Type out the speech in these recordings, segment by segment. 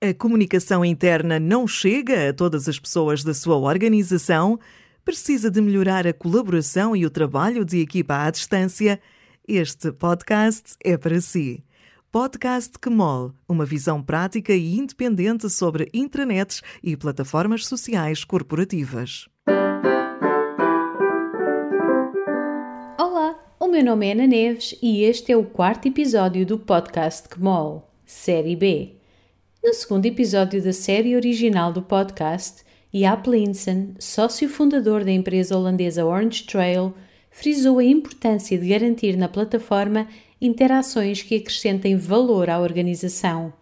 A comunicação interna não chega a todas as pessoas da sua organização? Precisa de melhorar a colaboração e o trabalho de equipa à distância? Este podcast é para si. Podcast Quemol, uma visão prática e independente sobre intranets e plataformas sociais corporativas. Olá, o meu nome é Ana Neves e este é o quarto episódio do podcast Quemol, Série B. No segundo episódio da série original do podcast, Jaap Linsen, sócio fundador da empresa holandesa Orange Trail, frisou a importância de garantir na plataforma interações que acrescentem valor à organização.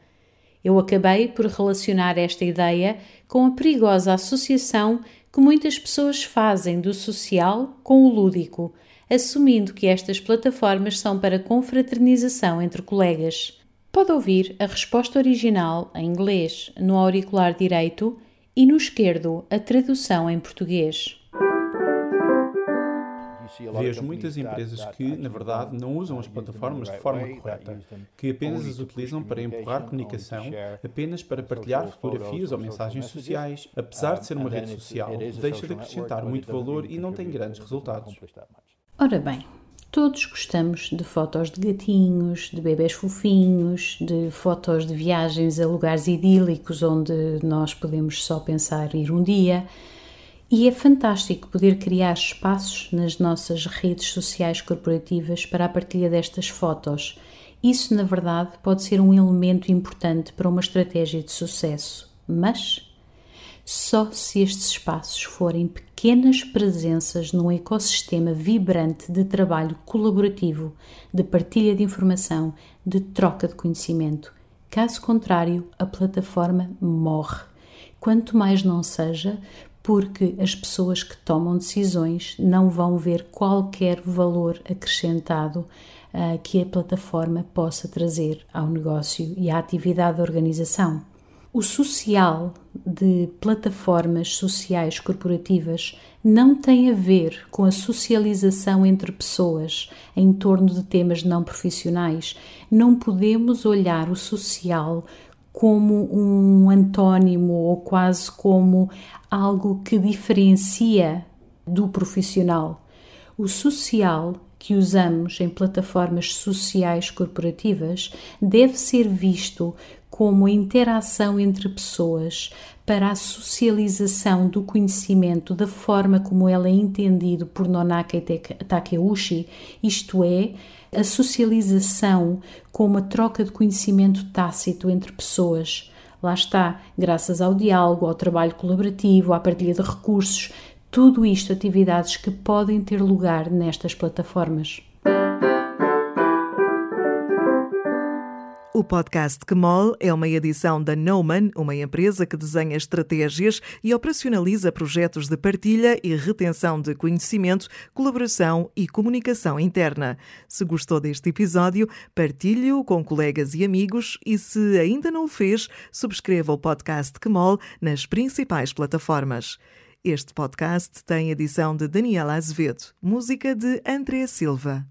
Eu acabei por relacionar esta ideia com a perigosa associação que muitas pessoas fazem do social com o lúdico, assumindo que estas plataformas são para confraternização entre colegas. Pode ouvir a resposta original em inglês no auricular direito e no esquerdo a tradução em português. Vejo muitas empresas que, na verdade, não usam as plataformas de forma correta, que apenas as utilizam para empurrar comunicação, apenas para partilhar fotografias ou mensagens sociais. Apesar de ser uma rede social, deixa de acrescentar muito valor e não tem grandes resultados. Ora bem, Todos gostamos de fotos de gatinhos, de bebés fofinhos, de fotos de viagens a lugares idílicos onde nós podemos só pensar ir um dia. E é fantástico poder criar espaços nas nossas redes sociais corporativas para a partilha destas fotos. Isso, na verdade, pode ser um elemento importante para uma estratégia de sucesso. Mas só se estes espaços forem pequenas presenças num ecossistema vibrante de trabalho colaborativo, de partilha de informação, de troca de conhecimento. Caso contrário, a plataforma morre. Quanto mais não seja, porque as pessoas que tomam decisões não vão ver qualquer valor acrescentado uh, que a plataforma possa trazer ao negócio e à atividade da organização. O social de plataformas sociais corporativas não tem a ver com a socialização entre pessoas em torno de temas não profissionais. Não podemos olhar o social como um antônimo ou quase como algo que diferencia do profissional. O social que usamos em plataformas sociais corporativas deve ser visto como interação entre pessoas para a socialização do conhecimento da forma como ela é entendido por Nonaka Takeuchi, isto é, a socialização como a troca de conhecimento tácito entre pessoas. Lá está, graças ao diálogo, ao trabalho colaborativo, à partilha de recursos, tudo isto atividades que podem ter lugar nestas plataformas. O podcast Kemol é uma edição da Noman, uma empresa que desenha estratégias e operacionaliza projetos de partilha e retenção de conhecimento, colaboração e comunicação interna. Se gostou deste episódio, partilhe-o com colegas e amigos e, se ainda não o fez, subscreva o podcast Kemol nas principais plataformas. Este podcast tem edição de Daniela Azevedo, música de André Silva.